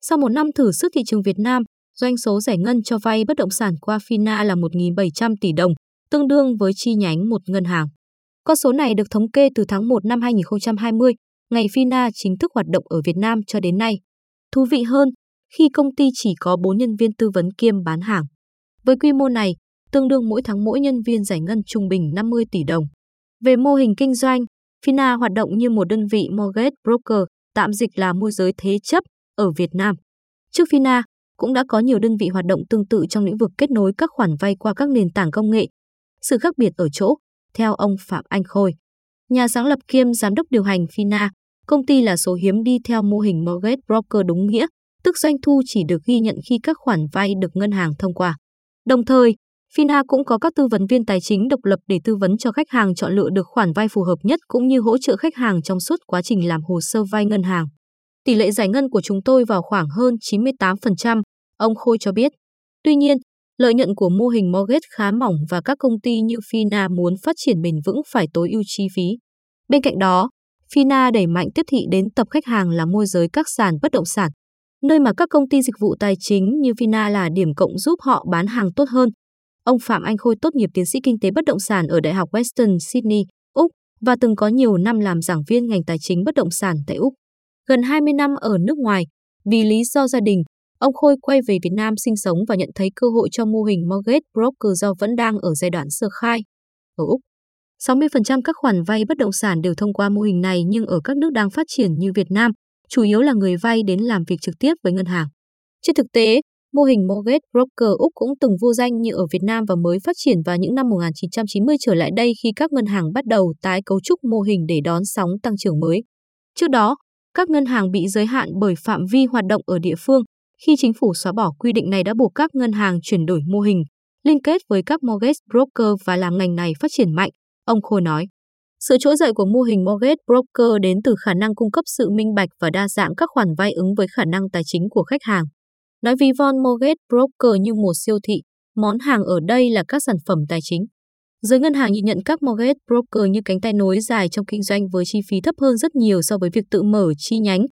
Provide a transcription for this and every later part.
Sau một năm thử sức thị trường Việt Nam, doanh số giải ngân cho vay bất động sản qua Fina là 1.700 tỷ đồng, tương đương với chi nhánh một ngân hàng. Con số này được thống kê từ tháng 1 năm 2020, ngày Fina chính thức hoạt động ở Việt Nam cho đến nay. Thú vị hơn, khi công ty chỉ có 4 nhân viên tư vấn kiêm bán hàng. Với quy mô này, tương đương mỗi tháng mỗi nhân viên giải ngân trung bình 50 tỷ đồng. Về mô hình kinh doanh, Fina hoạt động như một đơn vị mortgage broker, tạm dịch là môi giới thế chấp ở Việt Nam. Trước Fina, cũng đã có nhiều đơn vị hoạt động tương tự trong lĩnh vực kết nối các khoản vay qua các nền tảng công nghệ. Sự khác biệt ở chỗ, theo ông Phạm Anh Khôi, nhà sáng lập kiêm giám đốc điều hành Fina, công ty là số hiếm đi theo mô hình mortgage broker đúng nghĩa, tức doanh thu chỉ được ghi nhận khi các khoản vay được ngân hàng thông qua. Đồng thời, Fina cũng có các tư vấn viên tài chính độc lập để tư vấn cho khách hàng chọn lựa được khoản vay phù hợp nhất cũng như hỗ trợ khách hàng trong suốt quá trình làm hồ sơ vay ngân hàng. Tỷ lệ giải ngân của chúng tôi vào khoảng hơn 98%, ông Khôi cho biết. Tuy nhiên, lợi nhuận của mô hình mortgage khá mỏng và các công ty như Fina muốn phát triển bền vững phải tối ưu chi phí. Bên cạnh đó, Fina đẩy mạnh tiếp thị đến tập khách hàng là môi giới các sàn bất động sản, nơi mà các công ty dịch vụ tài chính như Fina là điểm cộng giúp họ bán hàng tốt hơn. Ông Phạm Anh Khôi tốt nghiệp tiến sĩ kinh tế bất động sản ở Đại học Western Sydney, Úc và từng có nhiều năm làm giảng viên ngành tài chính bất động sản tại Úc. Gần 20 năm ở nước ngoài, vì lý do gia đình, ông Khôi quay về Việt Nam sinh sống và nhận thấy cơ hội cho mô hình mortgage broker do vẫn đang ở giai đoạn sơ khai. Ở Úc, 60% các khoản vay bất động sản đều thông qua mô hình này nhưng ở các nước đang phát triển như Việt Nam, chủ yếu là người vay đến làm việc trực tiếp với ngân hàng. Trên thực tế, mô hình mortgage broker Úc cũng từng vô danh như ở Việt Nam và mới phát triển vào những năm 1990 trở lại đây khi các ngân hàng bắt đầu tái cấu trúc mô hình để đón sóng tăng trưởng mới. Trước đó, các ngân hàng bị giới hạn bởi phạm vi hoạt động ở địa phương. Khi chính phủ xóa bỏ quy định này đã buộc các ngân hàng chuyển đổi mô hình, liên kết với các mortgage broker và làm ngành này phát triển mạnh, ông Khôi nói. Sự trỗi dậy của mô hình mortgage broker đến từ khả năng cung cấp sự minh bạch và đa dạng các khoản vay ứng với khả năng tài chính của khách hàng. Nói ví von mortgage broker như một siêu thị, món hàng ở đây là các sản phẩm tài chính. Giới ngân hàng nhìn nhận các mortgage broker như cánh tay nối dài trong kinh doanh với chi phí thấp hơn rất nhiều so với việc tự mở chi nhánh.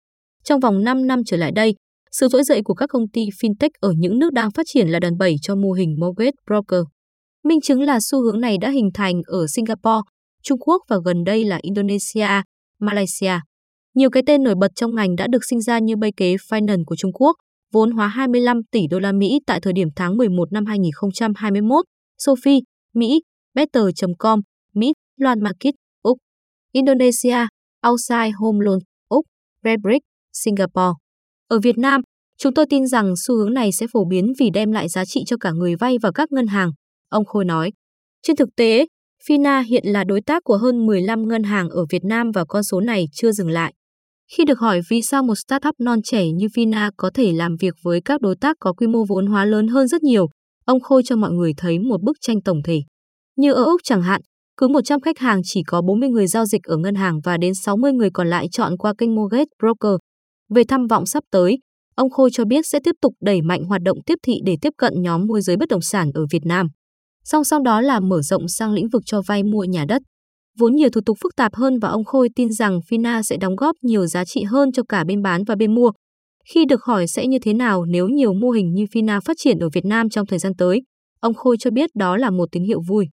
Trong vòng 5 năm trở lại đây, sự trỗi dậy của các công ty fintech ở những nước đang phát triển là đòn bẩy cho mô hình mortgage broker. Minh chứng là xu hướng này đã hình thành ở Singapore, Trung Quốc và gần đây là Indonesia, Malaysia. Nhiều cái tên nổi bật trong ngành đã được sinh ra như Bay Kế Finance của Trung Quốc, vốn hóa 25 tỷ đô la Mỹ tại thời điểm tháng 11 năm 2021, Sophie, Mỹ, Better.com, Mỹ, Loan Market, Úc, Indonesia, Outside Home Loan, Úc, Redbrick, Singapore. Ở Việt Nam, chúng tôi tin rằng xu hướng này sẽ phổ biến vì đem lại giá trị cho cả người vay và các ngân hàng, ông Khôi nói. Trên thực tế, Fina hiện là đối tác của hơn 15 ngân hàng ở Việt Nam và con số này chưa dừng lại. Khi được hỏi vì sao một startup non trẻ như Fina có thể làm việc với các đối tác có quy mô vốn hóa lớn hơn rất nhiều, ông Khôi cho mọi người thấy một bức tranh tổng thể. Như ở Úc chẳng hạn, cứ 100 khách hàng chỉ có 40 người giao dịch ở ngân hàng và đến 60 người còn lại chọn qua kênh mortgage broker. Về tham vọng sắp tới, ông Khôi cho biết sẽ tiếp tục đẩy mạnh hoạt động tiếp thị để tiếp cận nhóm môi giới bất động sản ở Việt Nam. Song song đó là mở rộng sang lĩnh vực cho vay mua nhà đất. Vốn nhiều thủ tục phức tạp hơn và ông Khôi tin rằng Fina sẽ đóng góp nhiều giá trị hơn cho cả bên bán và bên mua. Khi được hỏi sẽ như thế nào nếu nhiều mô hình như Fina phát triển ở Việt Nam trong thời gian tới, ông Khôi cho biết đó là một tín hiệu vui.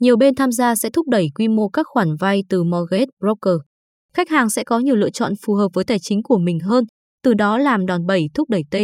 Nhiều bên tham gia sẽ thúc đẩy quy mô các khoản vay từ mortgage broker. Khách hàng sẽ có nhiều lựa chọn phù hợp với tài chính của mình hơn, từ đó làm đòn bẩy thúc đẩy T